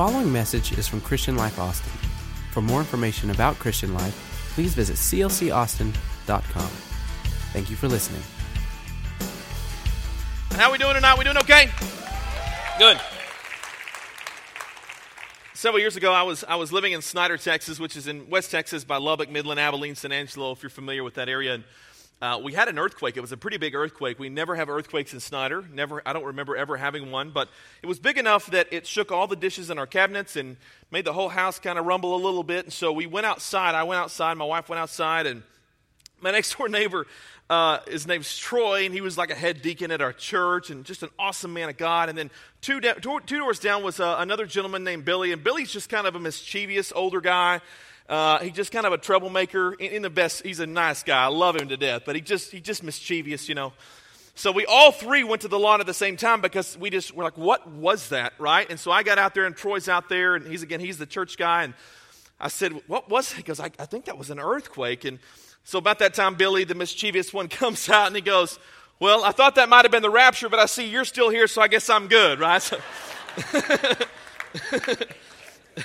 following message is from Christian Life Austin. For more information about Christian Life, please visit clcaustin.com. Thank you for listening. How are we doing tonight? We doing okay? Good. Several years ago, I was, I was living in Snyder, Texas, which is in West Texas by Lubbock, Midland, Abilene, San Angelo, if you're familiar with that area. And uh, we had an earthquake. It was a pretty big earthquake. We never have earthquakes in Snyder. Never, I don't remember ever having one, but it was big enough that it shook all the dishes in our cabinets and made the whole house kind of rumble a little bit. And so we went outside. I went outside. My wife went outside, and my next door neighbor, uh, his name's Troy, and he was like a head deacon at our church and just an awesome man of God. And then two, two, two doors down was uh, another gentleman named Billy, and Billy's just kind of a mischievous older guy. Uh, he's just kind of a troublemaker in, in, the best. He's a nice guy. I love him to death, but he just he's just mischievous, you know. So we all three went to the lawn at the same time because we just were like, "What was that?" Right? And so I got out there, and Troy's out there, and he's again he's the church guy, and I said, "What was it?" Because I, I think that was an earthquake, and so about that time, Billy, the mischievous one, comes out and he goes, Well, I thought that might have been the rapture, but I see you're still here, so I guess I'm good, right? So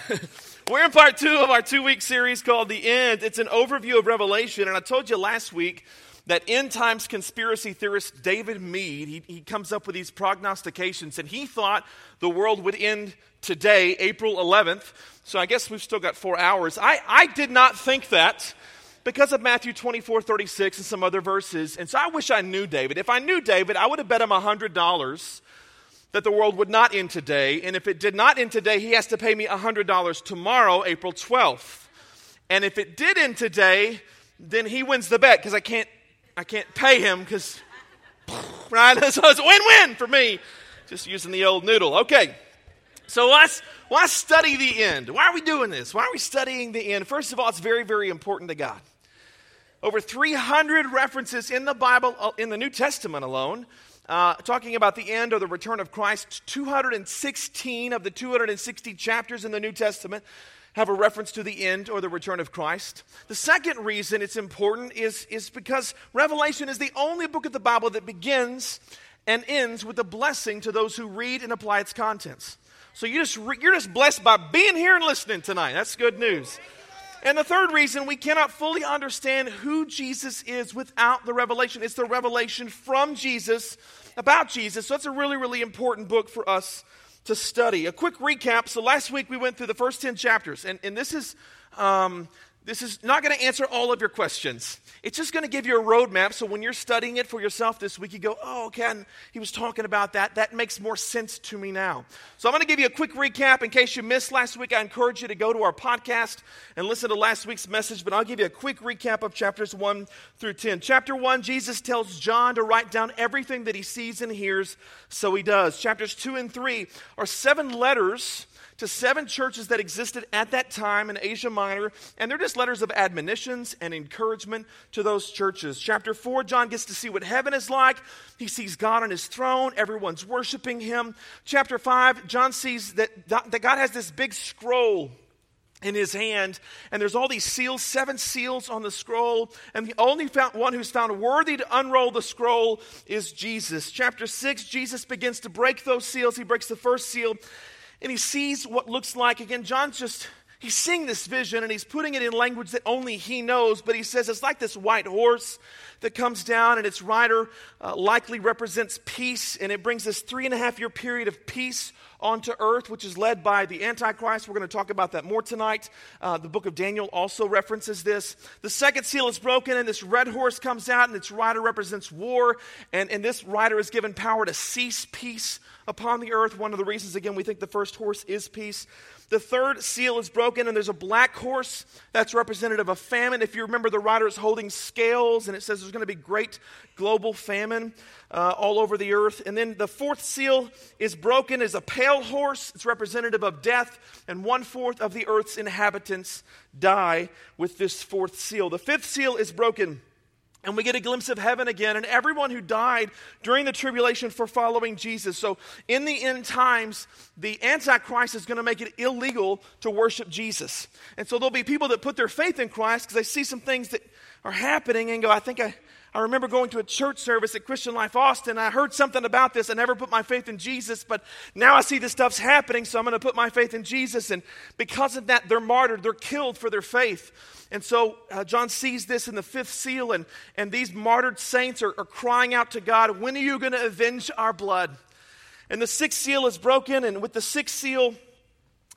We're in part two of our two week series called The End. It's an overview of Revelation, and I told you last week that end times conspiracy theorist David Meade, he, he comes up with these prognostications, and he thought the world would end today, April 11th. So I guess we've still got four hours. I, I did not think that because of Matthew 24, 36 and some other verses. And so I wish I knew David. If I knew David, I would have bet him $100 that the world would not end today. And if it did not end today, he has to pay me $100 tomorrow, April 12th. And if it did end today, then he wins the bet because I can't, I can't pay him because, right? So it's a win-win for me, just using the old noodle. Okay. So let's why study the end? Why are we doing this? Why are we studying the end? First of all, it's very, very important to God. Over 300 references in the Bible, uh, in the New Testament alone, uh, talking about the end or the return of Christ. 216 of the 260 chapters in the New Testament have a reference to the end or the return of Christ. The second reason it's important is, is because Revelation is the only book of the Bible that begins and ends with a blessing to those who read and apply its contents. So you just, you're just blessed by being here and listening tonight. That's good news. And the third reason we cannot fully understand who Jesus is without the revelation. It's the revelation from Jesus about Jesus. So it's a really, really important book for us to study. A quick recap. So last week we went through the first 10 chapters, and, and this is. Um, this is not going to answer all of your questions. It's just going to give you a roadmap so when you're studying it for yourself this week, you go, oh, okay, he was talking about that. That makes more sense to me now. So I'm going to give you a quick recap in case you missed last week. I encourage you to go to our podcast and listen to last week's message, but I'll give you a quick recap of chapters 1 through 10. Chapter 1, Jesus tells John to write down everything that he sees and hears, so he does. Chapters 2 and 3 are seven letters to seven churches that existed at that time in Asia Minor, and they're just letters of admonitions and encouragement to those churches. Chapter 4, John gets to see what heaven is like. He sees God on his throne, everyone's worshiping him. Chapter 5, John sees that, that God has this big scroll in his hand, and there's all these seals, seven seals on the scroll, and the only one who's found worthy to unroll the scroll is Jesus. Chapter 6, Jesus begins to break those seals. He breaks the first seal, and he sees what looks like, again, John's just, he's seeing this vision and he's putting it in language that only he knows, but he says it's like this white horse that comes down and its rider uh, likely represents peace, and it brings this three and a half year period of peace onto earth, which is led by the Antichrist. We're going to talk about that more tonight. Uh, the book of Daniel also references this. The second seal is broken, and this red horse comes out, and its rider represents war, and, and this rider is given power to cease peace upon the earth. One of the reasons, again, we think the first horse is peace. The third seal is broken, and there's a black horse that's representative of famine. If you remember, the rider is holding scales, and it says there's going to be great global famine uh, all over the earth. And then the fourth seal is broken as a pale horse. It's representative of death, and one fourth of the earth's inhabitants die with this fourth seal. The fifth seal is broken and we get a glimpse of heaven again and everyone who died during the tribulation for following Jesus. So, in the end times, the Antichrist is going to make it illegal to worship Jesus. And so, there'll be people that put their faith in Christ because they see some things that are happening and go, I think I, I remember going to a church service at Christian Life Austin. I heard something about this. I never put my faith in Jesus, but now I see this stuff's happening, so I'm going to put my faith in Jesus. And because of that, they're martyred, they're killed for their faith. And so uh, John sees this in the fifth seal, and, and these martyred saints are, are crying out to God, When are you going to avenge our blood? And the sixth seal is broken, and with the sixth seal,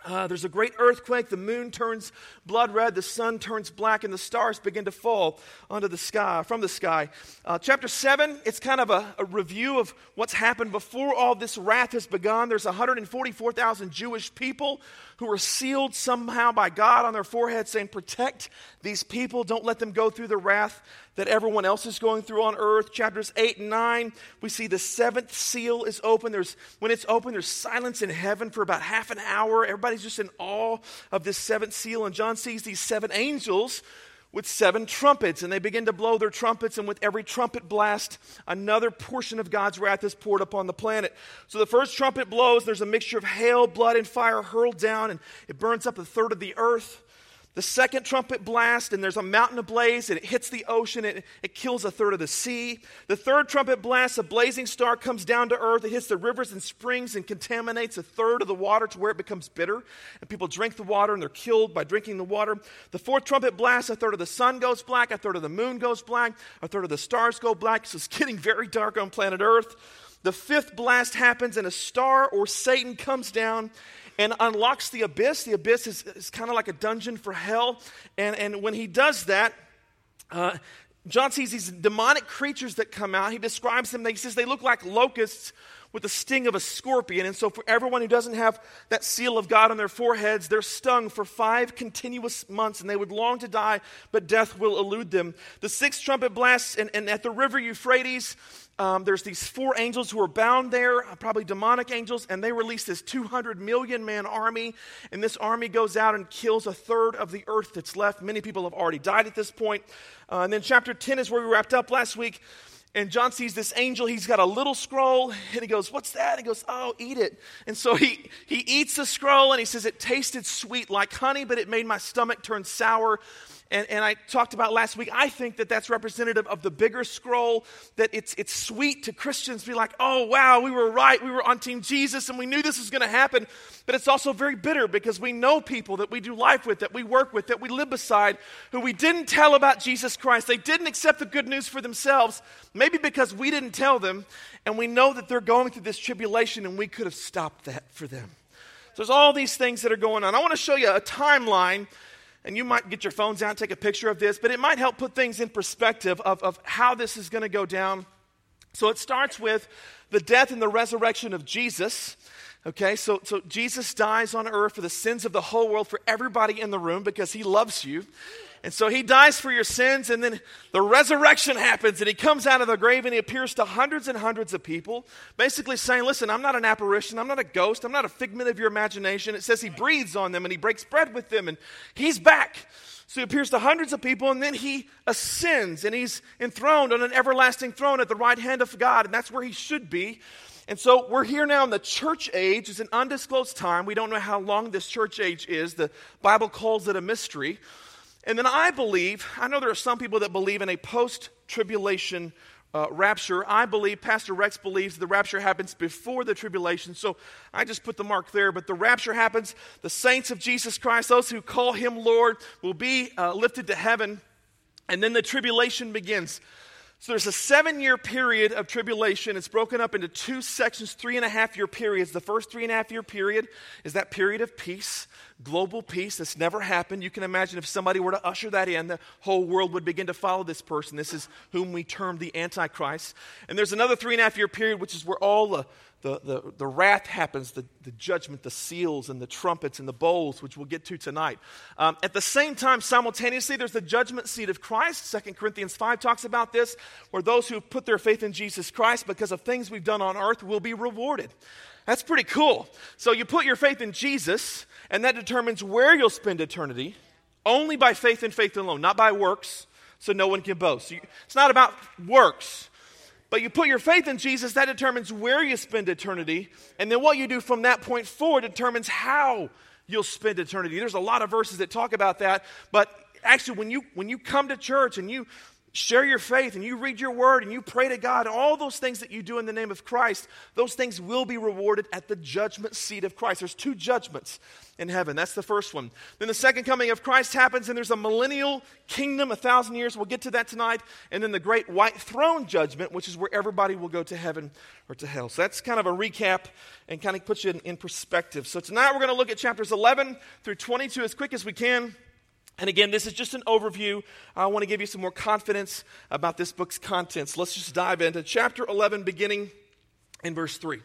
uh, there's a great earthquake. The moon turns blood red. The sun turns black, and the stars begin to fall onto the sky from the sky. Uh, chapter seven. It's kind of a, a, review of what's happened before all this wrath has begun. There's 144,000 Jewish people who are sealed somehow by God on their foreheads, saying, "Protect these people. Don't let them go through the wrath that everyone else is going through on earth. Chapters 8 and 9, we see the seventh seal is open. There's, when it's open, there's silence in heaven for about half an hour. Everybody's just in awe of this seventh seal. And John sees these seven angels with seven trumpets, and they begin to blow their trumpets, and with every trumpet blast, another portion of God's wrath is poured upon the planet. So the first trumpet blows, there's a mixture of hail, blood, and fire hurled down, and it burns up a third of the earth. The second trumpet blast, and there's a mountain ablaze, and it hits the ocean, and it kills a third of the sea. The third trumpet blast, a blazing star comes down to earth, it hits the rivers and springs and contaminates a third of the water to where it becomes bitter. And people drink the water, and they're killed by drinking the water. The fourth trumpet blast, a third of the sun goes black, a third of the moon goes black, a third of the stars go black. So it's getting very dark on planet Earth. The fifth blast happens, and a star or Satan comes down and unlocks the abyss. The abyss is, is kind of like a dungeon for hell. And, and when he does that, uh, John sees these demonic creatures that come out. He describes them. He says they look like locusts with the sting of a scorpion. And so, for everyone who doesn't have that seal of God on their foreheads, they're stung for five continuous months and they would long to die, but death will elude them. The sixth trumpet blasts, and, and at the river Euphrates, um, there's these four angels who are bound there, uh, probably demonic angels, and they release this 200 million man army. And this army goes out and kills a third of the earth that's left. Many people have already died at this point. Uh, and then chapter 10 is where we wrapped up last week. And John sees this angel. He's got a little scroll, and he goes, What's that? He goes, Oh, eat it. And so he, he eats the scroll, and he says, It tasted sweet like honey, but it made my stomach turn sour. And, and I talked about last week, I think that that's representative of the bigger scroll, that it's, it's sweet to Christians to be like, oh, wow, we were right. We were on Team Jesus and we knew this was going to happen. But it's also very bitter because we know people that we do life with, that we work with, that we live beside, who we didn't tell about Jesus Christ. They didn't accept the good news for themselves, maybe because we didn't tell them. And we know that they're going through this tribulation and we could have stopped that for them. So there's all these things that are going on. I want to show you a timeline and you might get your phones out and take a picture of this, but it might help put things in perspective of, of how this is going to go down. So it starts with the death and the resurrection of Jesus. Okay, so, so Jesus dies on earth for the sins of the whole world, for everybody in the room, because he loves you. And so he dies for your sins, and then the resurrection happens, and he comes out of the grave and he appears to hundreds and hundreds of people, basically saying, Listen, I'm not an apparition, I'm not a ghost, I'm not a figment of your imagination. It says he breathes on them and he breaks bread with them, and he's back. So he appears to hundreds of people, and then he ascends, and he's enthroned on an everlasting throne at the right hand of God, and that's where he should be. And so we're here now in the church age. It's an undisclosed time. We don't know how long this church age is. The Bible calls it a mystery. And then I believe, I know there are some people that believe in a post tribulation uh, rapture. I believe, Pastor Rex believes the rapture happens before the tribulation. So I just put the mark there. But the rapture happens. The saints of Jesus Christ, those who call him Lord, will be uh, lifted to heaven. And then the tribulation begins. So there's a seven year period of tribulation. It's broken up into two sections, three and a half year periods. The first three and a half year period is that period of peace, global peace that's never happened. You can imagine if somebody were to usher that in, the whole world would begin to follow this person. This is whom we term the Antichrist. And there's another three and a half year period, which is where all the the, the, the wrath happens, the, the judgment, the seals, and the trumpets, and the bowls, which we'll get to tonight. Um, at the same time, simultaneously, there's the judgment seat of Christ. Second Corinthians 5 talks about this, where those who put their faith in Jesus Christ because of things we've done on earth will be rewarded. That's pretty cool. So you put your faith in Jesus, and that determines where you'll spend eternity, only by faith and faith alone, not by works, so no one can boast. It's not about works. But you put your faith in Jesus, that determines where you spend eternity. And then what you do from that point forward determines how you'll spend eternity. There's a lot of verses that talk about that. But actually, when you, when you come to church and you share your faith and you read your word and you pray to God, all those things that you do in the name of Christ, those things will be rewarded at the judgment seat of Christ. There's two judgments in heaven. That's the first one. Then the second coming of Christ happens and there's a millennial kingdom, a thousand years. We'll get to that tonight. And then the great white throne judgment, which is where everybody will go to heaven or to hell. So that's kind of a recap and kind of puts you in, in perspective. So tonight we're going to look at chapters 11 through 22 as quick as we can. And again, this is just an overview. I want to give you some more confidence about this book's contents. Let's just dive into chapter 11, beginning in verse 3. It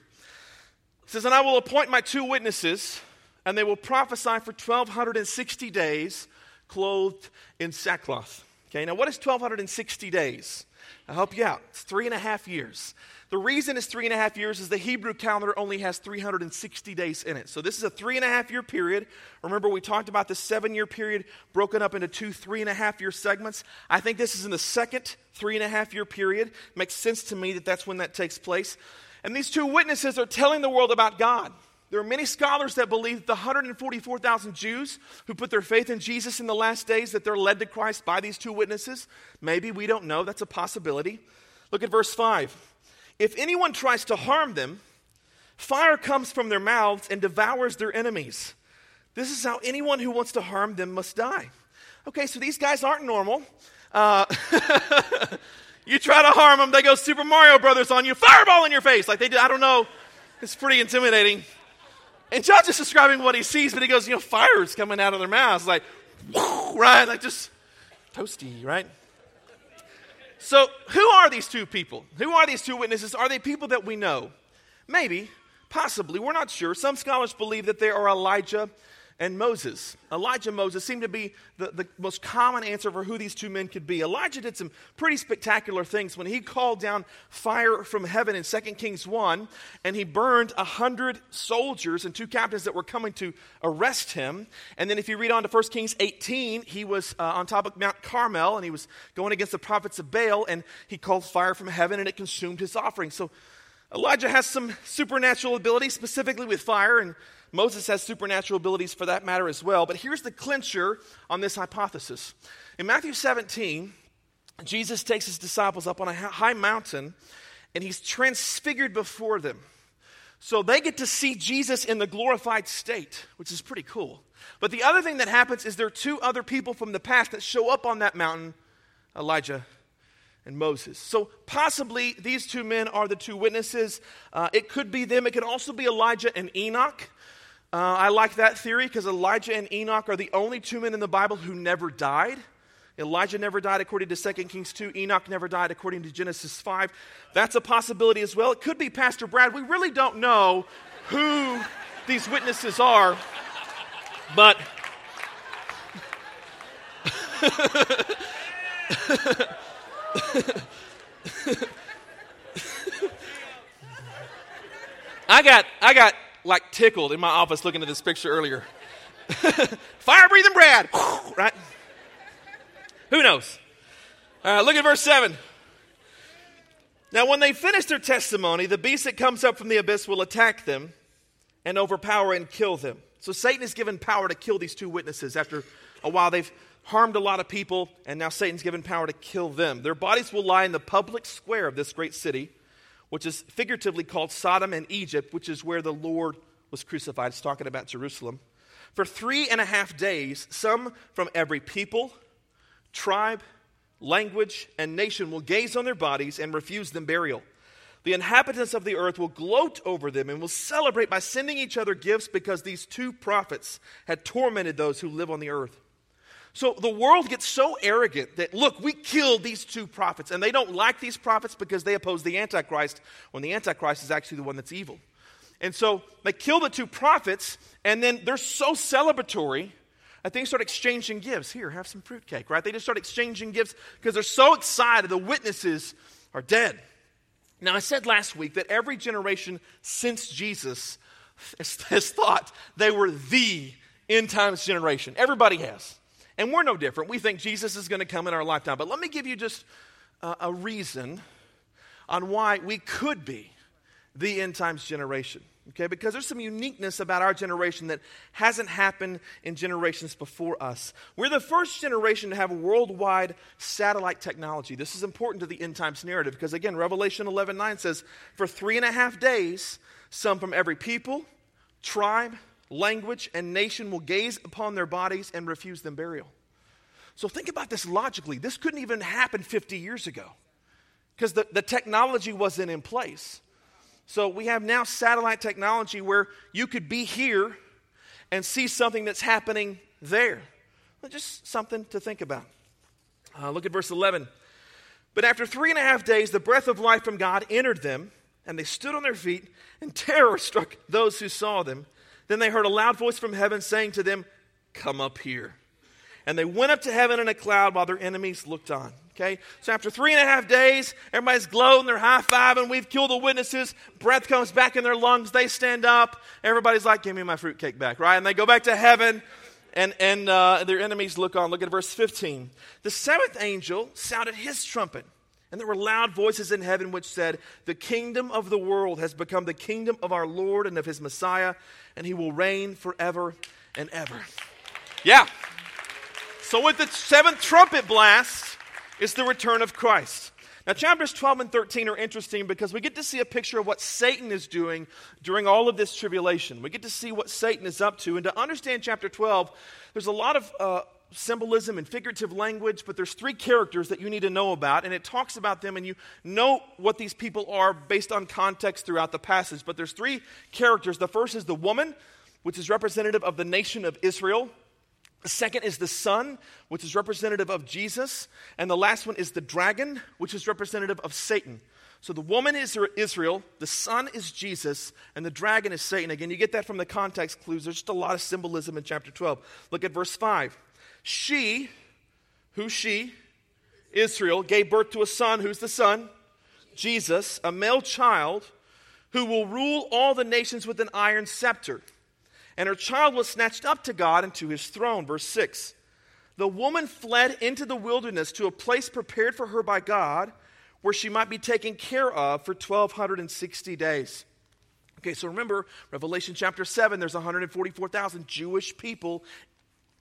says, And I will appoint my two witnesses, and they will prophesy for 1,260 days, clothed in sackcloth. Okay, now what is 1,260 days? I'll help you out. It's three and a half years. The reason it's three and a half years is the Hebrew calendar only has 360 days in it. So this is a three and a half year period. Remember, we talked about the seven year period broken up into two three and a half year segments. I think this is in the second three and a half year period. Makes sense to me that that's when that takes place. And these two witnesses are telling the world about God. There are many scholars that believe the 144,000 Jews who put their faith in Jesus in the last days that they're led to Christ by these two witnesses. Maybe we don't know. That's a possibility. Look at verse 5. If anyone tries to harm them, fire comes from their mouths and devours their enemies. This is how anyone who wants to harm them must die. Okay, so these guys aren't normal. Uh, you try to harm them, they go Super Mario Brothers on you, fireball in your face, like they did. I don't know. It's pretty intimidating. And John's just describing what he sees, but he goes, you know, fire is coming out of their mouths, like, right, like just toasty, right? So, who are these two people? Who are these two witnesses? Are they people that we know? Maybe, possibly, we're not sure. Some scholars believe that they are Elijah and Moses. Elijah and Moses seem to be the, the most common answer for who these two men could be. Elijah did some pretty spectacular things when he called down fire from heaven in 2 Kings 1, and he burned a hundred soldiers and two captains that were coming to arrest him. And then if you read on to 1 Kings 18, he was uh, on top of Mount Carmel, and he was going against the prophets of Baal, and he called fire from heaven, and it consumed his offering. So Elijah has some supernatural ability, specifically with fire, and Moses has supernatural abilities for that matter as well. But here's the clincher on this hypothesis. In Matthew 17, Jesus takes his disciples up on a high mountain and he's transfigured before them. So they get to see Jesus in the glorified state, which is pretty cool. But the other thing that happens is there are two other people from the past that show up on that mountain Elijah and Moses. So possibly these two men are the two witnesses. Uh, it could be them, it could also be Elijah and Enoch. Uh, I like that theory because Elijah and Enoch are the only two men in the Bible who never died. Elijah never died according to 2 Kings 2. Enoch never died according to Genesis 5. That's a possibility as well. It could be Pastor Brad. We really don't know who these witnesses are, but. I got, I got like tickled in my office looking at this picture earlier. Fire breathing Brad, right? Who knows? Uh, look at verse 7. Now, when they finish their testimony, the beast that comes up from the abyss will attack them and overpower and kill them. So, Satan is given power to kill these two witnesses. After a while, they've harmed a lot of people, and now Satan's given power to kill them. Their bodies will lie in the public square of this great city which is figuratively called Sodom and Egypt, which is where the Lord was crucified. It's talking about Jerusalem. For three and a half days, some from every people, tribe, language, and nation will gaze on their bodies and refuse them burial. The inhabitants of the earth will gloat over them and will celebrate by sending each other gifts because these two prophets had tormented those who live on the earth. So the world gets so arrogant that, look, we killed these two prophets, and they don't like these prophets because they oppose the Antichrist, when the Antichrist is actually the one that's evil. And so they kill the two prophets, and then they're so celebratory that they start exchanging gifts. Here, have some fruitcake, right? They just start exchanging gifts because they're so excited the witnesses are dead. Now, I said last week that every generation since Jesus has, thought they were the end times generation. Everybody has. And we're no different. We think Jesus is going to come in our lifetime. But let me give you just a, a reason on why we could be the end times generation. okay? Because there's some uniqueness about our generation that hasn't happened in generations before us. We're the first generation to have worldwide satellite technology. This is important to the end times narrative because, again, Revelation 11 9 says, For three and a half days, some from every people, tribe, language, and nation will gaze upon their bodies and refuse them burial. So think about this logically. This couldn't even happen 50 years ago because the, the technology wasn't in place. So we have now satellite technology where you could be here and see something that's happening there. Just something to think about. Uh, look at verse 11. But after three and a half days, the breath of life from God entered them, and they stood on their feet, and terror struck those who saw them. Then they heard a loud voice from heaven saying to them, Come up here. And they went up to heaven in a cloud while their enemies looked on. Okay? So after three and a half days, everybody's glowing, they're high fiving, we've killed the witnesses, breath comes back in their lungs, they stand up, everybody's like, Give me my fruitcake back, right? And they go back to heaven, and, and uh, their enemies look on. Look at verse 15. The seventh angel sounded his trumpet. And there were loud voices in heaven which said, The kingdom of the world has become the kingdom of our Lord and of his Messiah, and he will reign forever and ever. Yeah. So, with the seventh trumpet blast, is the return of Christ. Now, chapters 12 and 13 are interesting because we get to see a picture of what Satan is doing during all of this tribulation. We get to see what Satan is up to. And to understand chapter 12, there's a lot of uh, symbolism and figurative language, but there's three characters that you need to know about, and it talks about them, and you know what these people are based on context throughout the passage. But there's three characters. The first is the woman, which is representative of the nation of Israel. The second is the sun, which is representative of Jesus. And the last one is the dragon, which is representative of Satan. So the woman is Israel, the son is Jesus, and the dragon is Satan. Again, you get that from the context clues. There's just a lot of symbolism in chapter 12. Look at verse 5. She, who she? Israel, gave birth to a son. Who's the son? Jesus, a male child who will rule all the nations with an iron scepter. And her child was snatched up to God and to his throne. Verse 6. The woman fled into the wilderness to a place prepared for her by God where she might be taken care of for 1260 days. Okay, so remember, Revelation chapter 7, there's 144,000 Jewish people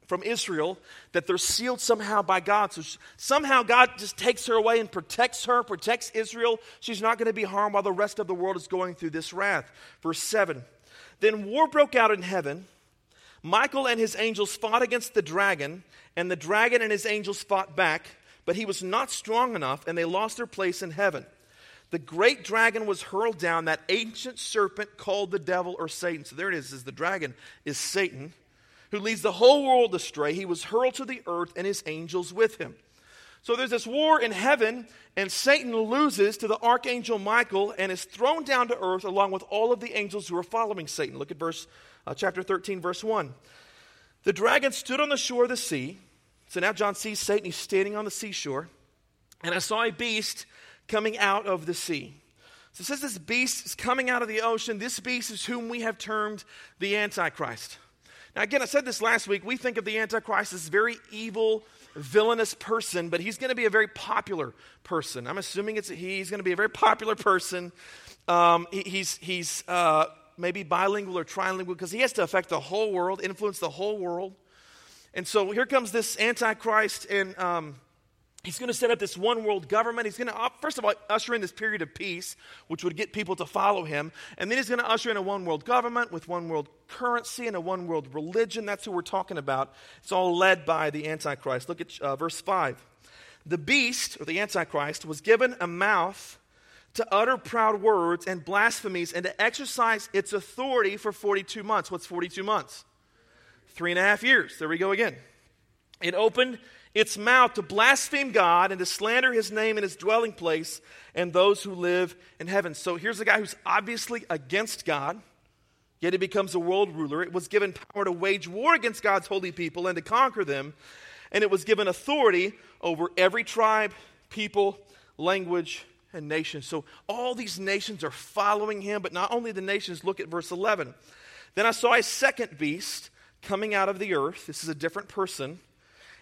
from Israel that they're sealed somehow by God. So somehow God just takes her away and protects her, protects Israel. She's not going to be harmed while the rest of the world is going through this wrath. Verse 7 Then war broke out in heaven. Michael and his angels fought against the dragon, and the dragon and his angels fought back, but he was not strong enough, and they lost their place in heaven. The great dragon was hurled down, that ancient serpent called the devil or Satan. So there it is, is the dragon is Satan who leads the whole world astray. He was hurled to the earth and his angels with him. So there's this war in heaven, and Satan loses to the archangel Michael and is thrown down to earth along with all of the angels who are following Satan. Look at verse uh, chapter 13, verse 1. The dragon stood on the shore of the sea. So now John sees Satan. He's standing on the seashore. And I saw a beast coming out of the sea. So it says this beast is coming out of the ocean. This beast is whom we have termed the Antichrist. Now, again, I said this last week. We think of the Antichrist as a very evil, villainous person, but he's going to be a very popular person. I'm assuming it's he. He's going to be a very popular person. Um, he, he's he's uh, maybe bilingual or trilingual because he has to affect the whole world, influence the whole world. And so here comes this Antichrist, and um, He's going to set up this one world government. He's going to, first of all, usher in this period of peace, which would get people to follow him. And then he's going to usher in a one world government with one world currency and a one world religion. That's who we're talking about. It's all led by the Antichrist. Look at uh, verse 5. The beast, or the Antichrist, was given a mouth to utter proud words and blasphemies and to exercise its authority for 42 months. What's 42 months? Three and a half years. There we go again. It opened its mouth to blaspheme God and to slander his name and his dwelling place and those who live in heaven. So here's a guy who's obviously against God, yet he becomes a world ruler. It was given power to wage war against God's holy people and to conquer them, and it was given authority over every tribe, people, language, and nation. So all these nations are following him, but not only the nations, look at verse 11. Then I saw a second beast coming out of the earth. This is a different person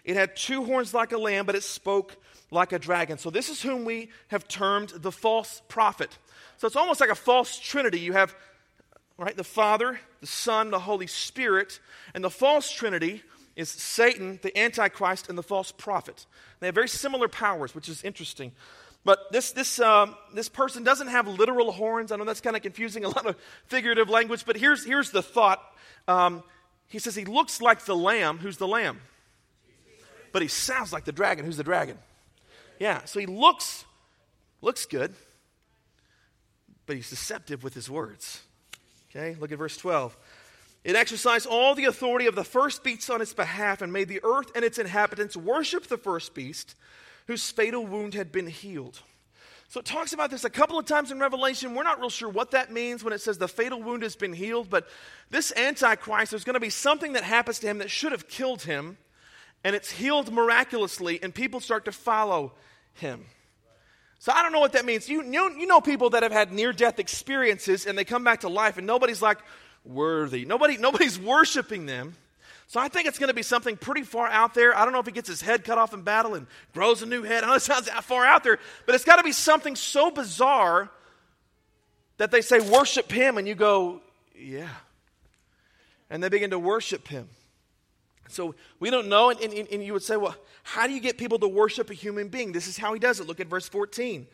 it had two horns like a lamb, but it spoke like a dragon. So, this is whom we have termed the false prophet. So, it's almost like a false trinity. You have right? The Father, the Son, the Holy Spirit, and the false Trinity is Satan, the Antichrist, and the false prophet. They have very similar powers, which is interesting. But this, this, um, this person doesn't have literal horns. I know that's kind of confusing, a lot of figurative language, but here's, here's the thought. Um, he says he looks like the lamb. Who's the lamb? But he sounds like the dragon. Who's the dragon? Yeah, so he looks, looks good, but he's deceptive with his words. Okay, look at verse 12. It exercised all the authority of the first beast on its behalf and made the earth and its inhabitants worship the first beast whose fatal wound had been healed. So it talks about this a couple of times in Revelation. We're not real sure what that means when it says the fatal wound has been healed, but this Antichrist, there's going to be something that happens to him that should have killed him, and it's healed miraculously, and people start to follow him. So I don't know what that means. You, you, you know people that have had near death experiences and they come back to life, and nobody's like worthy. Nobody, nobody's worshiping them. So I think it's going to be something pretty far out there. I don't know if he gets his head cut off in battle and grows a new head. I know it sounds that far out there, but it's got to be something so bizarre that they say, worship him, and you go, yeah. And they begin to worship him. So we don't know, and, and, and you would say, well, how do you get people to worship a human being? This is how he does it. Look at verse 14.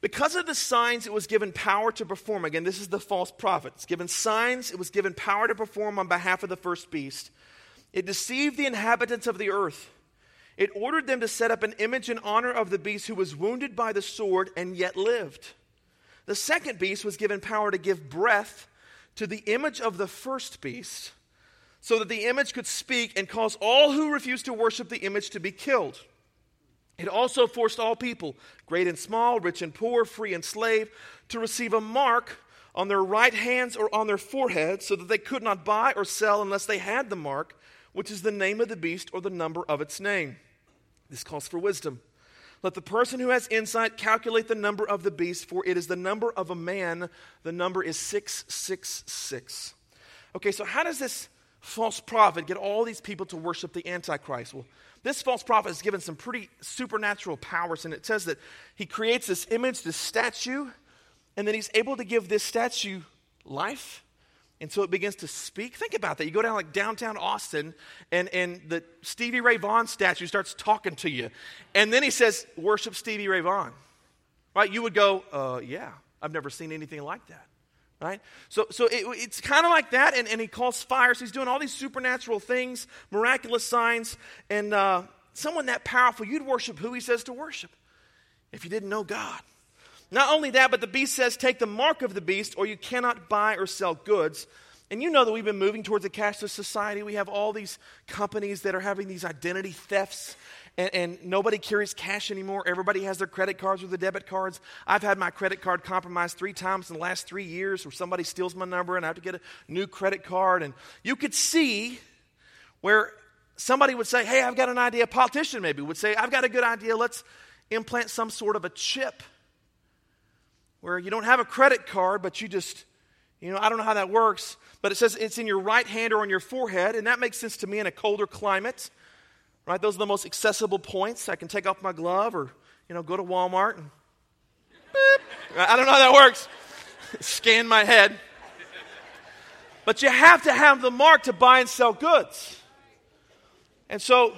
Because of the signs, it was given power to perform. Again, this is the false prophet. It's given signs, it was given power to perform on behalf of the first beast. It deceived the inhabitants of the earth. It ordered them to set up an image in honor of the beast who was wounded by the sword and yet lived. The second beast was given power to give breath to the image of the first beast, so that the image could speak and cause all who refused to worship the image to be killed. It also forced all people, great and small, rich and poor, free and slave, to receive a mark on their right hands or on their foreheads so that they could not buy or sell unless they had the mark, which is the name of the beast or the number of its name. This calls for wisdom. Let the person who has insight calculate the number of the beast, for it is the number of a man. The number is 666. Okay, so how does this false prophet get all these people to worship the Antichrist? Well, this false prophet is given some pretty supernatural powers, and it says that he creates this image, this statue, and then he's able to give this statue life. And so it begins to speak. Think about that. You go down like downtown Austin, and, and the Stevie Ray Vaughan statue starts talking to you. And then he says, Worship Stevie Ray Vaughan. Right? You would go, uh, Yeah, I've never seen anything like that right? So, so it, it's kind of like that, and, and he calls fire. So he's doing all these supernatural things, miraculous signs, and uh, someone that powerful, you'd worship who he says to worship if you didn't know God. Not only that, but the beast says, Take the mark of the beast, or you cannot buy or sell goods. And you know that we've been moving towards a cashless society. We have all these companies that are having these identity thefts and, and, nobody carries cash anymore. Everybody has their credit cards or the debit cards. I've had my credit card compromised three times in the last three years where somebody steals my number and I have to get a new credit card. And you could see where somebody would say, Hey, I've got an idea. A politician maybe would say, I've got a good idea. Let's implant some sort of a chip where you don't have a credit card, but you just, you know, I don't know how that works, but it says it's in your right hand or on your forehead. And that makes sense to me in a colder climate. Right? Those are the most accessible points. I can take off my glove or, you know, go to Walmart and. I don't know how that works. Scan my head. But you have to have the mark to buy and sell goods. And so,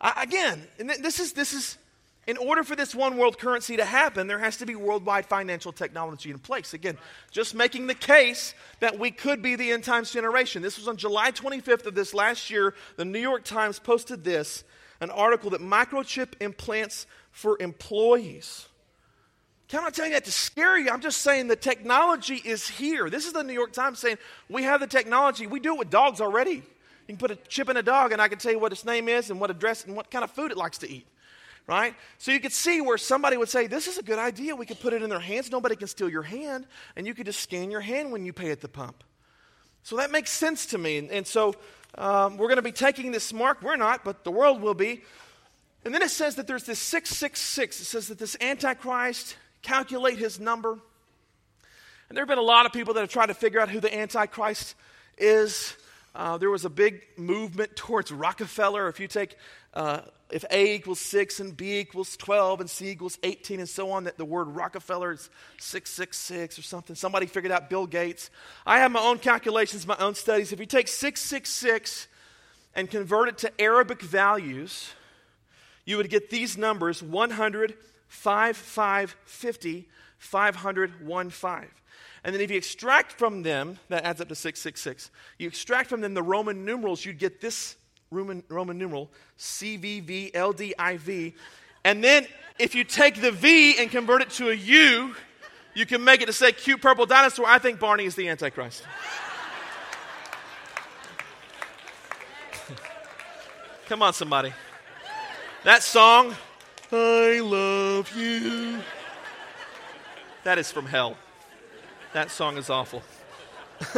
again, this is, this is in order for this one world currency to happen, there has to be worldwide financial technology in place. Again, just making the case that we could be the end times generation. This was on July 25th of this last year. The New York Times posted this an article that microchip implants for employees. Can not telling you that to scare you. I'm just saying the technology is here. This is the New York Times saying we have the technology. We do it with dogs already. You can put a chip in a dog, and I can tell you what its name is and what address and what kind of food it likes to eat right? So you could see where somebody would say, This is a good idea. We could put it in their hands. Nobody can steal your hand. And you could just scan your hand when you pay at the pump. So that makes sense to me. And, and so um, we're going to be taking this mark. We're not, but the world will be. And then it says that there's this 666. It says that this Antichrist, calculate his number. And there have been a lot of people that have tried to figure out who the Antichrist is. uh, there was a big movement towards Rockefeller. If you take, uh, if A equals 6 and B equals 12 and C equals 18 and so on, that the word Rockefeller is 666 or something. Somebody figured out Bill Gates. I have my own calculations, my own studies. If you take 666 and convert it to Arabic values, you would get these numbers 100, 5, 5, 50, 500, 1, 5. And then if you extract from them, that adds up to 666. You extract from them the Roman numerals, you'd get this Roman, Roman numeral, CVVLDIV. And then if you take the V and convert it to a U, you can make it to say cute purple dinosaur. I think Barney is the Antichrist. Come on, somebody. That song, I love you, that is from hell. That song is awful.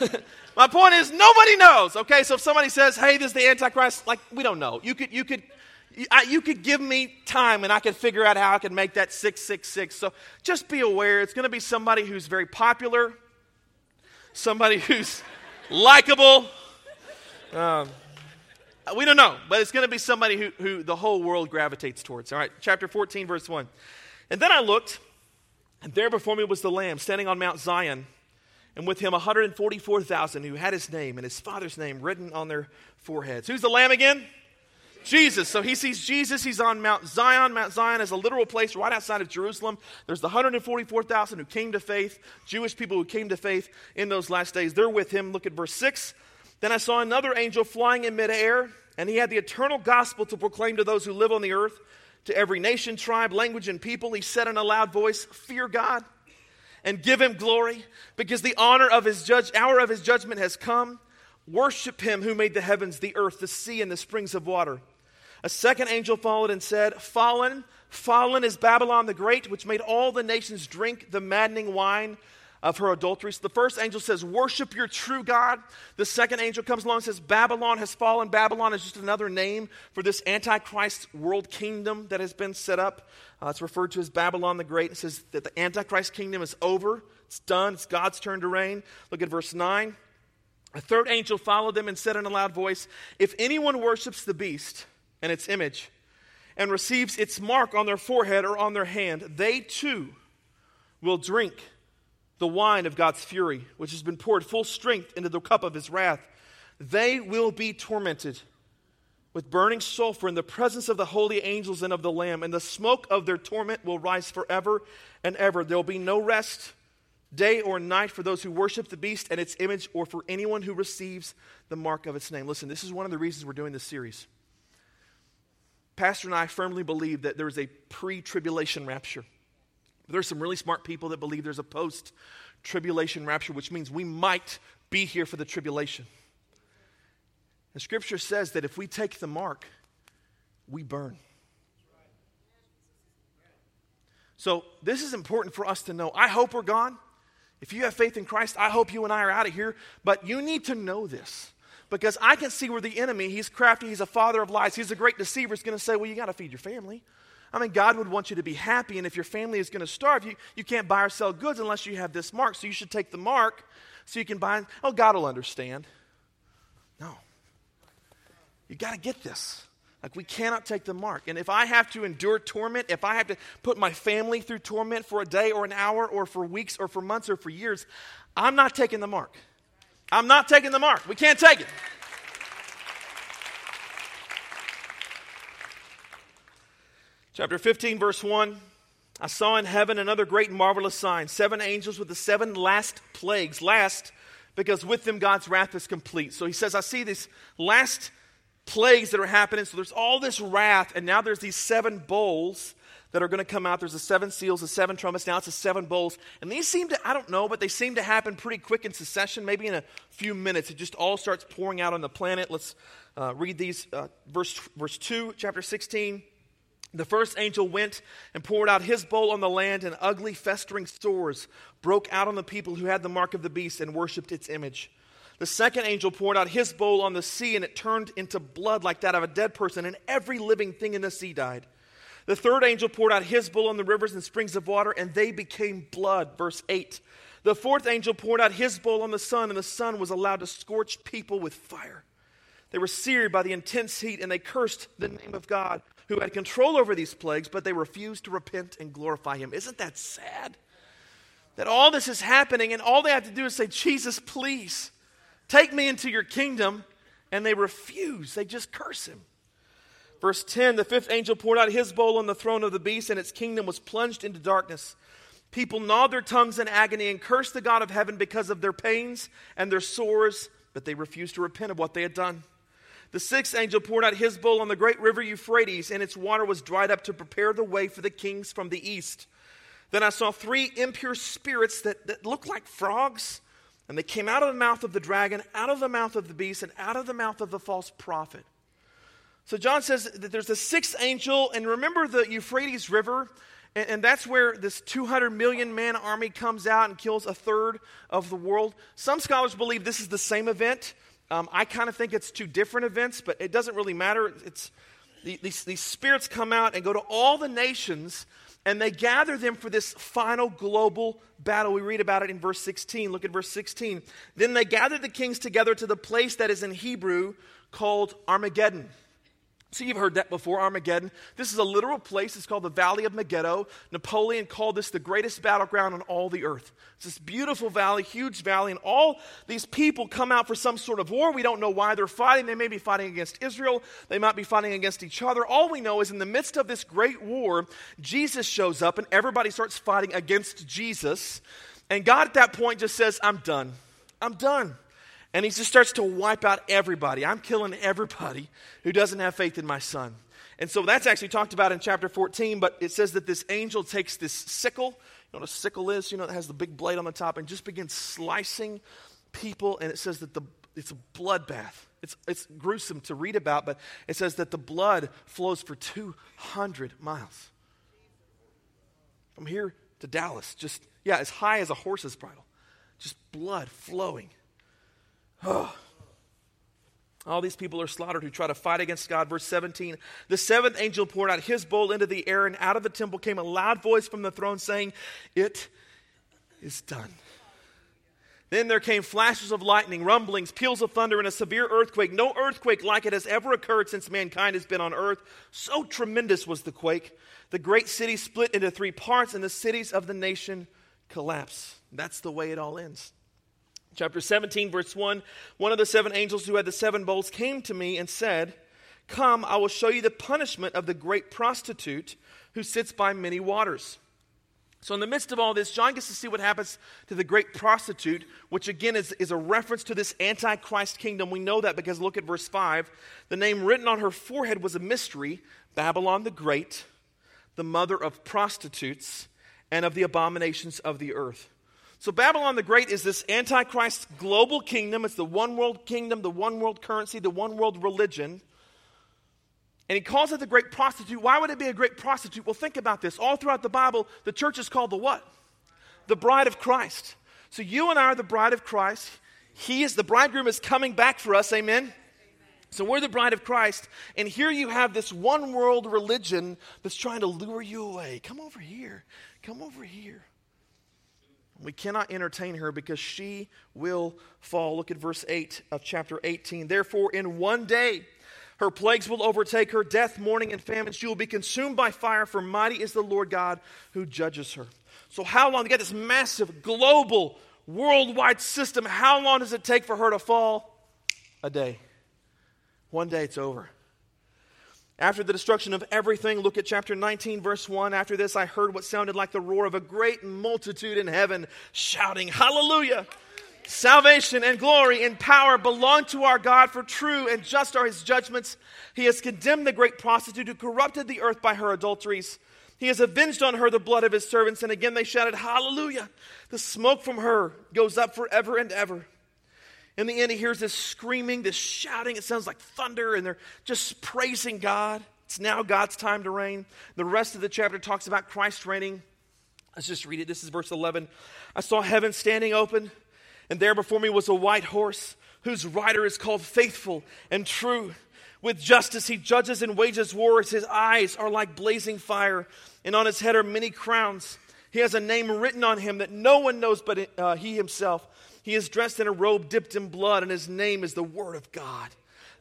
My point is, nobody knows. Okay, so if somebody says, "Hey, this is the Antichrist," like we don't know. You could, you could, you could give me time, and I could figure out how I could make that six six six. So just be aware, it's going to be somebody who's very popular, somebody who's likable. Um, we don't know, but it's going to be somebody who, who the whole world gravitates towards. All right, chapter 14, verse 1. And then I looked, and there before me was the Lamb standing on Mount Zion, and with him 144,000 who had his name and his father's name written on their foreheads. Who's the Lamb again? Jesus. So he sees Jesus. He's on Mount Zion. Mount Zion is a literal place right outside of Jerusalem. There's the 144,000 who came to faith, Jewish people who came to faith in those last days. They're with him. Look at verse 6. Then I saw another angel flying in midair, and he had the eternal gospel to proclaim to those who live on the earth to every nation, tribe, language, and people, he said in a loud voice, Fear God and give him glory, because the honor of his judge, hour of his judgment has come. Worship him who made the heavens, the earth, the sea, and the springs of water. A second angel followed and said, Fallen, fallen is Babylon the Great, which made all the nations drink the maddening wine of her adulteries. The first angel says, Worship your true God. The second angel comes along and says, Babylon has fallen. Babylon is just another name for this Antichrist world kingdom that has been set up. Uh, it's referred to as Babylon the Great. It says that the Antichrist kingdom is over, it's done, it's God's turn to reign. Look at verse 9. A third angel followed them and said in a loud voice, If anyone worships the beast and its image, and receives its mark on their forehead or on their hand, they too will drink the wine of God's fury, which has been poured full strength into the cup of his wrath. They will be tormented with burning sulfur in the presence of the holy angels and of the Lamb, and the smoke of their torment will rise forever and ever. There will be no rest, day or night, for those who worship the beast and its image, or for anyone who receives the mark of its name. Listen, this is one of the reasons we're doing this series. Pastor and I firmly believe that there is a pre tribulation rapture. There's some really smart people that believe there's a post tribulation rapture, which means we might be here for the tribulation. And scripture says that if we take the mark, we burn. So, this is important for us to know. I hope we're gone. If you have faith in Christ, I hope you and I are out of here. But you need to know this because I can see where the enemy, he's crafty, he's a father of lies, he's a great deceiver, is going to say, Well, you got to feed your family. I mean, God would want you to be happy, and if your family is going to starve, you, you can't buy or sell goods unless you have this mark. So you should take the mark so you can buy. Oh, God will understand. No. You got to get this. Like, we cannot take the mark. And if I have to endure torment, if I have to put my family through torment for a day or an hour or for weeks or for months or for years, I'm not taking the mark. I'm not taking the mark. We can't take it. Chapter 15, verse 1. I saw in heaven another great and marvelous sign seven angels with the seven last plagues. Last, because with them God's wrath is complete. So he says, I see these last plagues that are happening. So there's all this wrath, and now there's these seven bowls that are going to come out. There's the seven seals, the seven trumpets. Now it's the seven bowls. And these seem to, I don't know, but they seem to happen pretty quick in succession. Maybe in a few minutes, it just all starts pouring out on the planet. Let's uh, read these. Uh, verse, verse 2, chapter 16. The first angel went and poured out his bowl on the land, and ugly, festering sores broke out on the people who had the mark of the beast and worshipped its image. The second angel poured out his bowl on the sea, and it turned into blood like that of a dead person, and every living thing in the sea died. The third angel poured out his bowl on the rivers and springs of water, and they became blood. Verse 8. The fourth angel poured out his bowl on the sun, and the sun was allowed to scorch people with fire. They were seared by the intense heat, and they cursed the name of God, who had control over these plagues, but they refused to repent and glorify him. Isn't that sad? That all this is happening, and all they have to do is say, Jesus, please, take me into your kingdom. And they refuse, they just curse him. Verse 10 The fifth angel poured out his bowl on the throne of the beast, and its kingdom was plunged into darkness. People gnawed their tongues in agony and cursed the God of heaven because of their pains and their sores, but they refused to repent of what they had done. The sixth angel poured out his bowl on the great river Euphrates, and its water was dried up to prepare the way for the kings from the east. Then I saw three impure spirits that, that looked like frogs, and they came out of the mouth of the dragon, out of the mouth of the beast, and out of the mouth of the false prophet. So John says that there's a sixth angel, and remember the Euphrates River? And, and, that's where this 200 million man army comes out and kills a third of the world. Some scholars believe this is the same event. Um, I kind of think it's two different events, but it doesn't really matter. It's, these, these spirits come out and go to all the nations and they gather them for this final global battle. We read about it in verse 16. Look at verse 16. Then they gathered the kings together to the place that is in Hebrew called Armageddon. So you've heard that before, Armageddon. This is a literal place. It's called the Valley of Megiddo. Napoleon called this the greatest battleground on all the earth. It's this beautiful valley, huge valley, and all these people come out for some sort of war. We don't know why they're fighting. They may be fighting against Israel. They might be fighting against each other. All we know is in the midst of this great war, Jesus shows up and everybody starts fighting against Jesus. And God at that point just says, I'm done. I'm done. And he just starts to wipe out everybody. I'm killing everybody who doesn't have faith in my son. And so that's actually talked about in chapter 14, but it says that this angel takes this sickle. You know what a sickle is? You know, it has the big blade on the top and just begins slicing people. And it says that the, it's a bloodbath. It's, it's gruesome to read about, but it says that the blood flows for 200 miles. From here to Dallas, just, yeah, as high as a horse's bridle. Just blood flowing. Oh. All these people are slaughtered who try to fight against God. Verse 17 The seventh angel poured out his bowl into the air, and out of the temple came a loud voice from the throne saying, It is done. Then there came flashes of lightning, rumblings, peals of thunder, and a severe earthquake. No earthquake like it has ever occurred since mankind has been on earth. So tremendous was the quake. The great city split into three parts, and the cities of the nation collapse. That's the way it all ends. Chapter 17, verse 1 One of the seven angels who had the seven bowls came to me and said, Come, I will show you the punishment of the great prostitute who sits by many waters. So, in the midst of all this, John gets to see what happens to the great prostitute, which again is, is a reference to this Antichrist kingdom. We know that because look at verse 5. The name written on her forehead was a mystery Babylon the Great, the mother of prostitutes and of the abominations of the earth. So, Babylon the Great is this Antichrist global kingdom. It's the one world kingdom, the one world currency, the one world religion. And he calls it the great prostitute. Why would it be a great prostitute? Well, think about this. All throughout the Bible, the church is called the what? The bride of Christ. So, you and I are the bride of Christ. He is, the bridegroom is coming back for us. Amen? So we're the bride of Christ, and here you have this one world religion that's trying to lure you away. Come over here. Come over here. We cannot entertain her because she will fall. Look at verse 8 of chapter 18. Therefore, in one day, her plagues will overtake her death, mourning, and famine. She will be consumed by fire, for mighty is the Lord God who judges her. So, how long? You got this massive, global, worldwide system. How long does it take for her to fall? A day. One day it's over. After the destruction of everything, look at chapter 19, verse 1. After this, I heard what sounded like the roar of a great multitude in heaven shouting, Hallelujah! Salvation and glory and power belong to our God, for true and just are his judgments. He has condemned the great prostitute who corrupted the earth by her adulteries. He has avenged on her the blood of his servants. And again they shouted, Hallelujah! The smoke from her goes up forever and ever. In the end, he hears this screaming, this shouting. It sounds like thunder, and they're just praising God. It's now God's time to reign. The rest of the chapter talks about Christ reigning. Let's just read it. This is verse 11. I saw heaven standing open, and there before me was a white horse, whose rider is called Faithful and True. With justice he judges and wages war. His eyes are like blazing fire, and on his head are many crowns. He has a name written on him that no one knows but uh, he himself. He is dressed in a robe dipped in blood, and his name is the Word of God.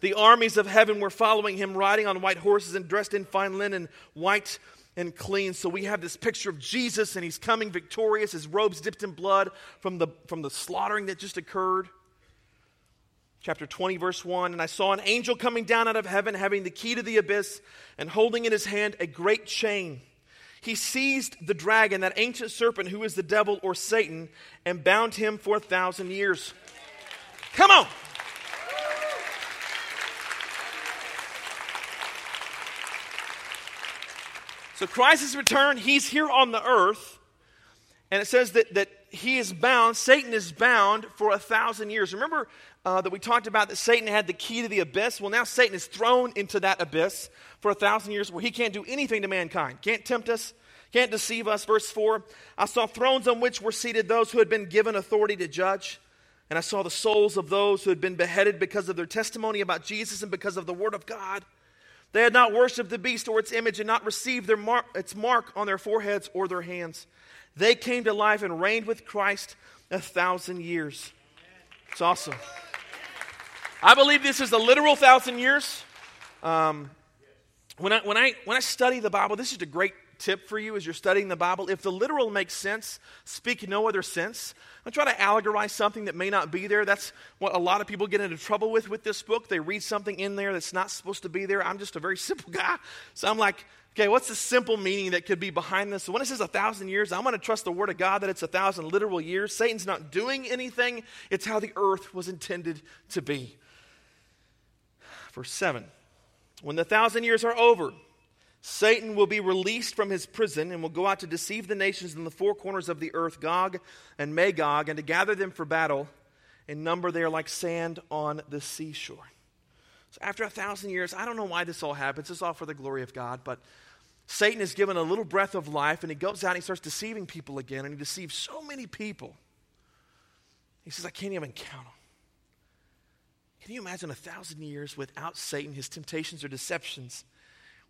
The armies of heaven were following him, riding on white horses and dressed in fine linen, white and clean. So we have this picture of Jesus, and he's coming victorious, his robes dipped in blood from the, from the slaughtering that just occurred. Chapter 20, verse 1 And I saw an angel coming down out of heaven, having the key to the abyss, and holding in his hand a great chain. He seized the dragon, that ancient serpent who is the devil or Satan, and bound him for a thousand years. Come on. So Christ has returned. He's here on the earth. And it says that, that he is bound, Satan is bound for a thousand years. Remember uh, that we talked about that Satan had the key to the abyss? Well, now Satan is thrown into that abyss for a thousand years where he can't do anything to mankind, can't tempt us, can't deceive us. Verse 4 I saw thrones on which were seated those who had been given authority to judge. And I saw the souls of those who had been beheaded because of their testimony about Jesus and because of the word of God. They had not worshipped the beast or its image and not received their its mark on their foreheads or their hands. They came to life and reigned with Christ a thousand years. It's awesome. I believe this is a literal thousand years. Um, when, I, when, I, when I study the Bible, this is a great tip for you as you're studying the Bible. If the literal makes sense, speak no other sense. Don't try to allegorize something that may not be there. That's what a lot of people get into trouble with with this book. They read something in there that's not supposed to be there. I'm just a very simple guy. So I'm like, okay, what's the simple meaning that could be behind this? So when it says a thousand years, I'm going to trust the Word of God that it's a thousand literal years. Satan's not doing anything, it's how the earth was intended to be. Verse 7 When the thousand years are over, Satan will be released from his prison and will go out to deceive the nations in the four corners of the earth, Gog and Magog, and to gather them for battle. In number, they are like sand on the seashore. So, after a thousand years, I don't know why this all happens. It's all for the glory of God, but Satan is given a little breath of life, and he goes out and he starts deceiving people again, and he deceives so many people. He says, I can't even count them. Can you imagine a thousand years without Satan, his temptations or deceptions?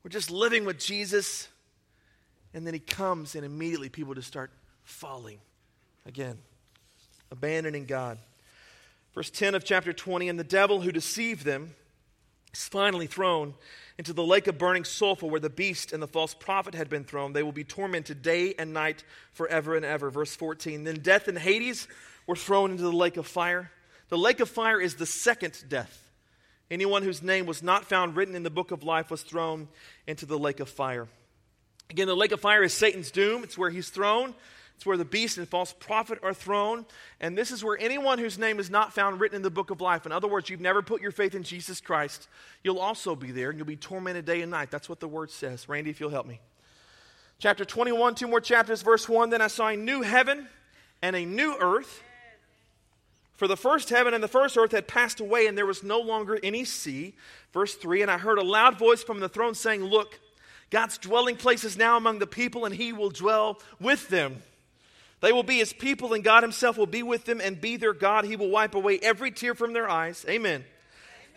We're just living with Jesus. And then he comes, and immediately people just start falling again, abandoning God. Verse 10 of chapter 20 And the devil who deceived them is finally thrown into the lake of burning sulfur where the beast and the false prophet had been thrown. They will be tormented day and night forever and ever. Verse 14 Then death and Hades were thrown into the lake of fire. The lake of fire is the second death. Anyone whose name was not found written in the book of life was thrown into the lake of fire. Again, the lake of fire is Satan's doom. It's where he's thrown. It's where the beast and false prophet are thrown. And this is where anyone whose name is not found written in the book of life, in other words, you've never put your faith in Jesus Christ, you'll also be there and you'll be tormented day and night. That's what the word says. Randy, if you'll help me. Chapter 21, two more chapters, verse 1 Then I saw a new heaven and a new earth. For the first heaven and the first earth had passed away, and there was no longer any sea. Verse 3 And I heard a loud voice from the throne saying, Look, God's dwelling place is now among the people, and he will dwell with them. They will be his people, and God himself will be with them and be their God. He will wipe away every tear from their eyes. Amen.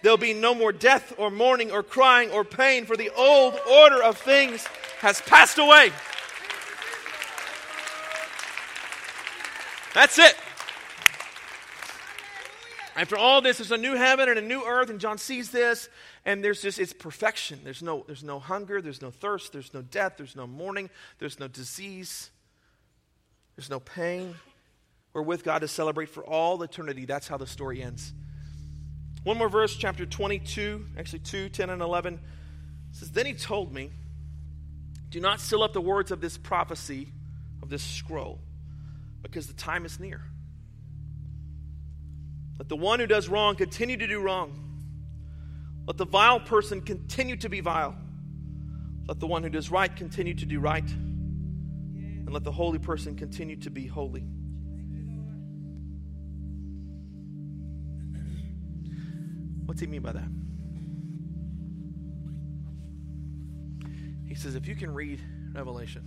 There'll be no more death or mourning or crying or pain, for the old order of things has passed away. That's it. After all this, there's a new heaven and a new earth, and John sees this, and there's just, it's perfection. There's no, there's no hunger, there's no thirst, there's no death, there's no mourning, there's no disease, there's no pain. We're with God to celebrate for all eternity. That's how the story ends. One more verse, chapter 22, actually 2, 10, and 11. says, Then he told me, Do not seal up the words of this prophecy, of this scroll, because the time is near. Let the one who does wrong continue to do wrong. Let the vile person continue to be vile. Let the one who does right continue to do right. And let the holy person continue to be holy. What's he mean by that? He says, if you can read Revelation,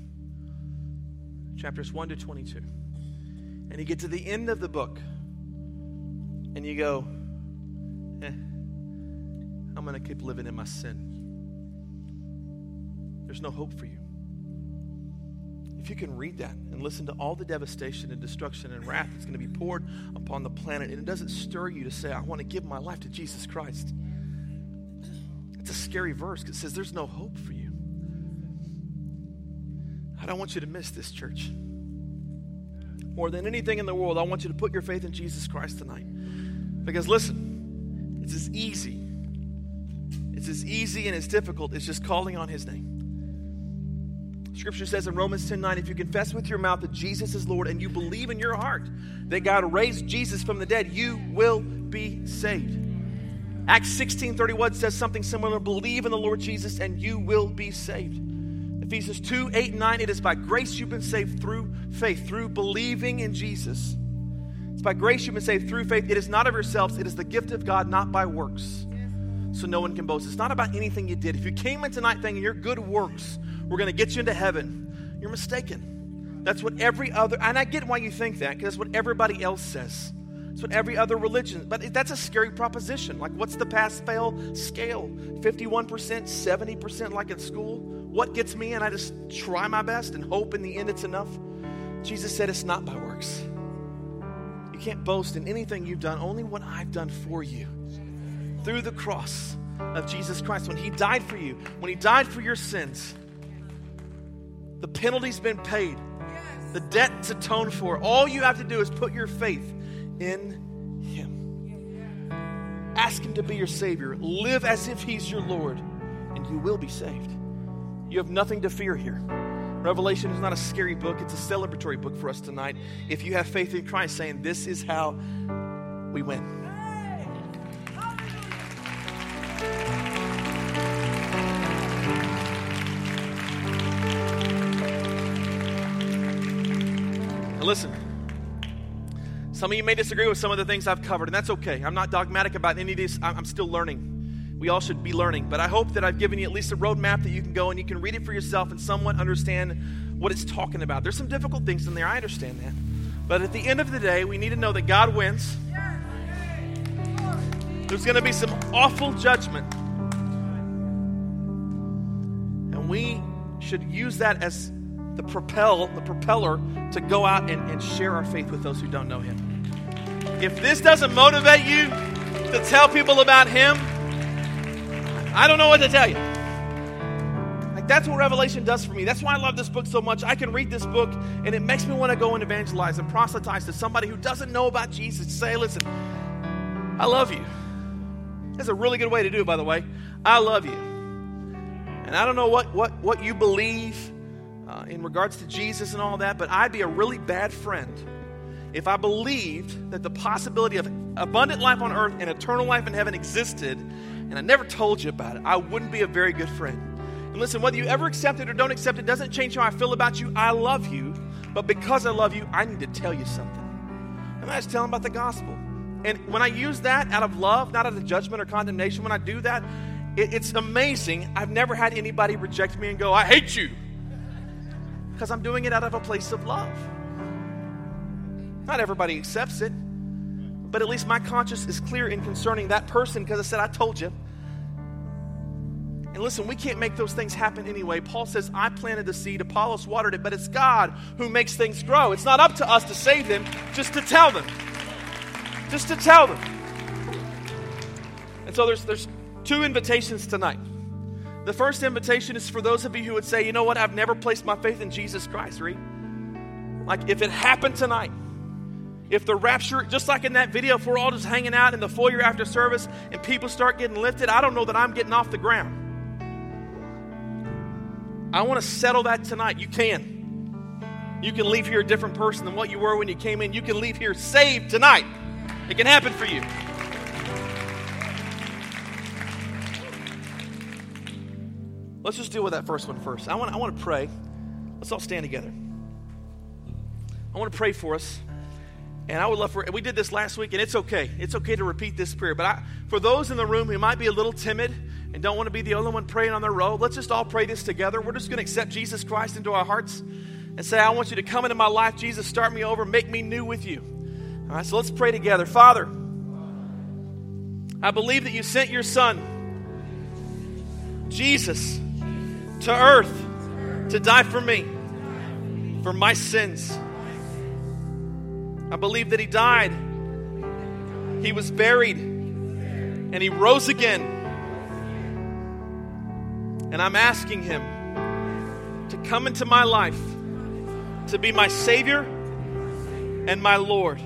chapters 1 to 22, and you get to the end of the book, and you go, eh, I'm going to keep living in my sin. There's no hope for you. if you can read that and listen to all the devastation and destruction and wrath that's going to be poured upon the planet, and it doesn't stir you to say, I want to give my life to Jesus Christ, it's a scary verse because it says there's no hope for you. I don't want you to miss this, church. More than anything in the world, I want you to put your faith in Jesus Christ tonight. Because listen, it's as easy. It's as easy and as difficult as just calling on his name. Scripture says in Romans 10 9, if you confess with your mouth that Jesus is Lord and you believe in your heart that God raised Jesus from the dead, you will be saved. Acts 16 31 says something similar believe in the Lord Jesus and you will be saved. Ephesians 2 8 and 9, it is by grace you've been saved through faith, through believing in Jesus. It's by grace you've been saved through faith. It is not of yourselves, it is the gift of God, not by works. So no one can boast. It's not about anything you did. If you came in tonight thinking your good works we're going to get you into heaven. You're mistaken. That's what every other, and I get why you think that, because that's what everybody else says. It's what every other religion, but that's a scary proposition. Like, what's the pass fail scale? 51%, 70% like in school? What gets me in? I just try my best and hope in the end it's enough. Jesus said it's not by works. You can't boast in anything you've done, only what I've done for you through the cross of Jesus Christ. When He died for you, when He died for your sins, the penalty's been paid. The debt's atoned for. All you have to do is put your faith in Him. Ask Him to be your Savior. Live as if He's your Lord, and you will be saved. You have nothing to fear here. Revelation is not a scary book, it's a celebratory book for us tonight. If you have faith in Christ, saying, This is how we win. listen, some of you may disagree with some of the things I've covered, and that's okay. I'm not dogmatic about any of this. I'm still learning. We all should be learning. But I hope that I've given you at least a roadmap that you can go and you can read it for yourself and somewhat understand what it's talking about. There's some difficult things in there. I understand that. But at the end of the day, we need to know that God wins. There's going to be some awful judgment. And we should use that as the propel, the propeller to go out and, and share our faith with those who don't know Him. If this doesn't motivate you to tell people about Him, I don't know what to tell you. Like that's what Revelation does for me. That's why I love this book so much. I can read this book and it makes me want to go and evangelize and proselytize to somebody who doesn't know about Jesus. Say, listen, I love you. That's a really good way to do it, by the way. I love you. And I don't know what, what, what you believe uh, in regards to Jesus and all that, but I'd be a really bad friend if I believed that the possibility of abundant life on earth and eternal life in heaven existed and I never told you about it. I wouldn't be a very good friend. And listen, whether you ever accept it or don't accept it doesn't change how I feel about you. I love you, but because I love you, I need to tell you something. And I just tell them about the gospel. And when I use that out of love, not out of judgment or condemnation, when I do that, it, it's amazing. I've never had anybody reject me and go, I hate you because I'm doing it out of a place of love. Not everybody accepts it, but at least my conscience is clear in concerning that person because I said, I told you. And listen, we can't make those things happen anyway. Paul says, I planted the seed, Apollos watered it, but it's God who makes things grow. It's not up to us to save them, just to tell them. Just to tell them. And so there's, there's two invitations tonight. The first invitation is for those of you who would say, you know what, I've never placed my faith in Jesus Christ, Reed. Like if it happened tonight, if the rapture, just like in that video, if we're all just hanging out in the foyer after service and people start getting lifted, I don't know that I'm getting off the ground. I want to settle that tonight. You can. You can leave here a different person than what you were when you came in. You can leave here saved tonight. It can happen for you. Let's just deal with that first one first. I want, I want to pray. Let's all stand together. I want to pray for us. And I would love for we did this last week, and it's okay. It's okay to repeat this prayer. But I, for those in the room who might be a little timid and don't want to be the only one praying on their row, let's just all pray this together. We're just going to accept Jesus Christ into our hearts and say, I want you to come into my life, Jesus, start me over, make me new with you. All right, so let's pray together. Father, I believe that you sent your son, Jesus to earth to die for me. for my sins. I believe that He died, He was buried, and He rose again. And I'm asking Him to come into my life, to be my Savior and my Lord.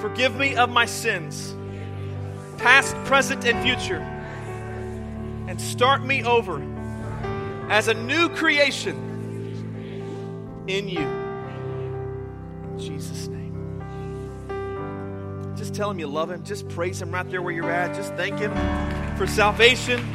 Forgive me of my sins, past, present, and future, and start me over as a new creation in you. Jesus' name. Just tell him you love him. Just praise him right there where you're at. Just thank him for salvation.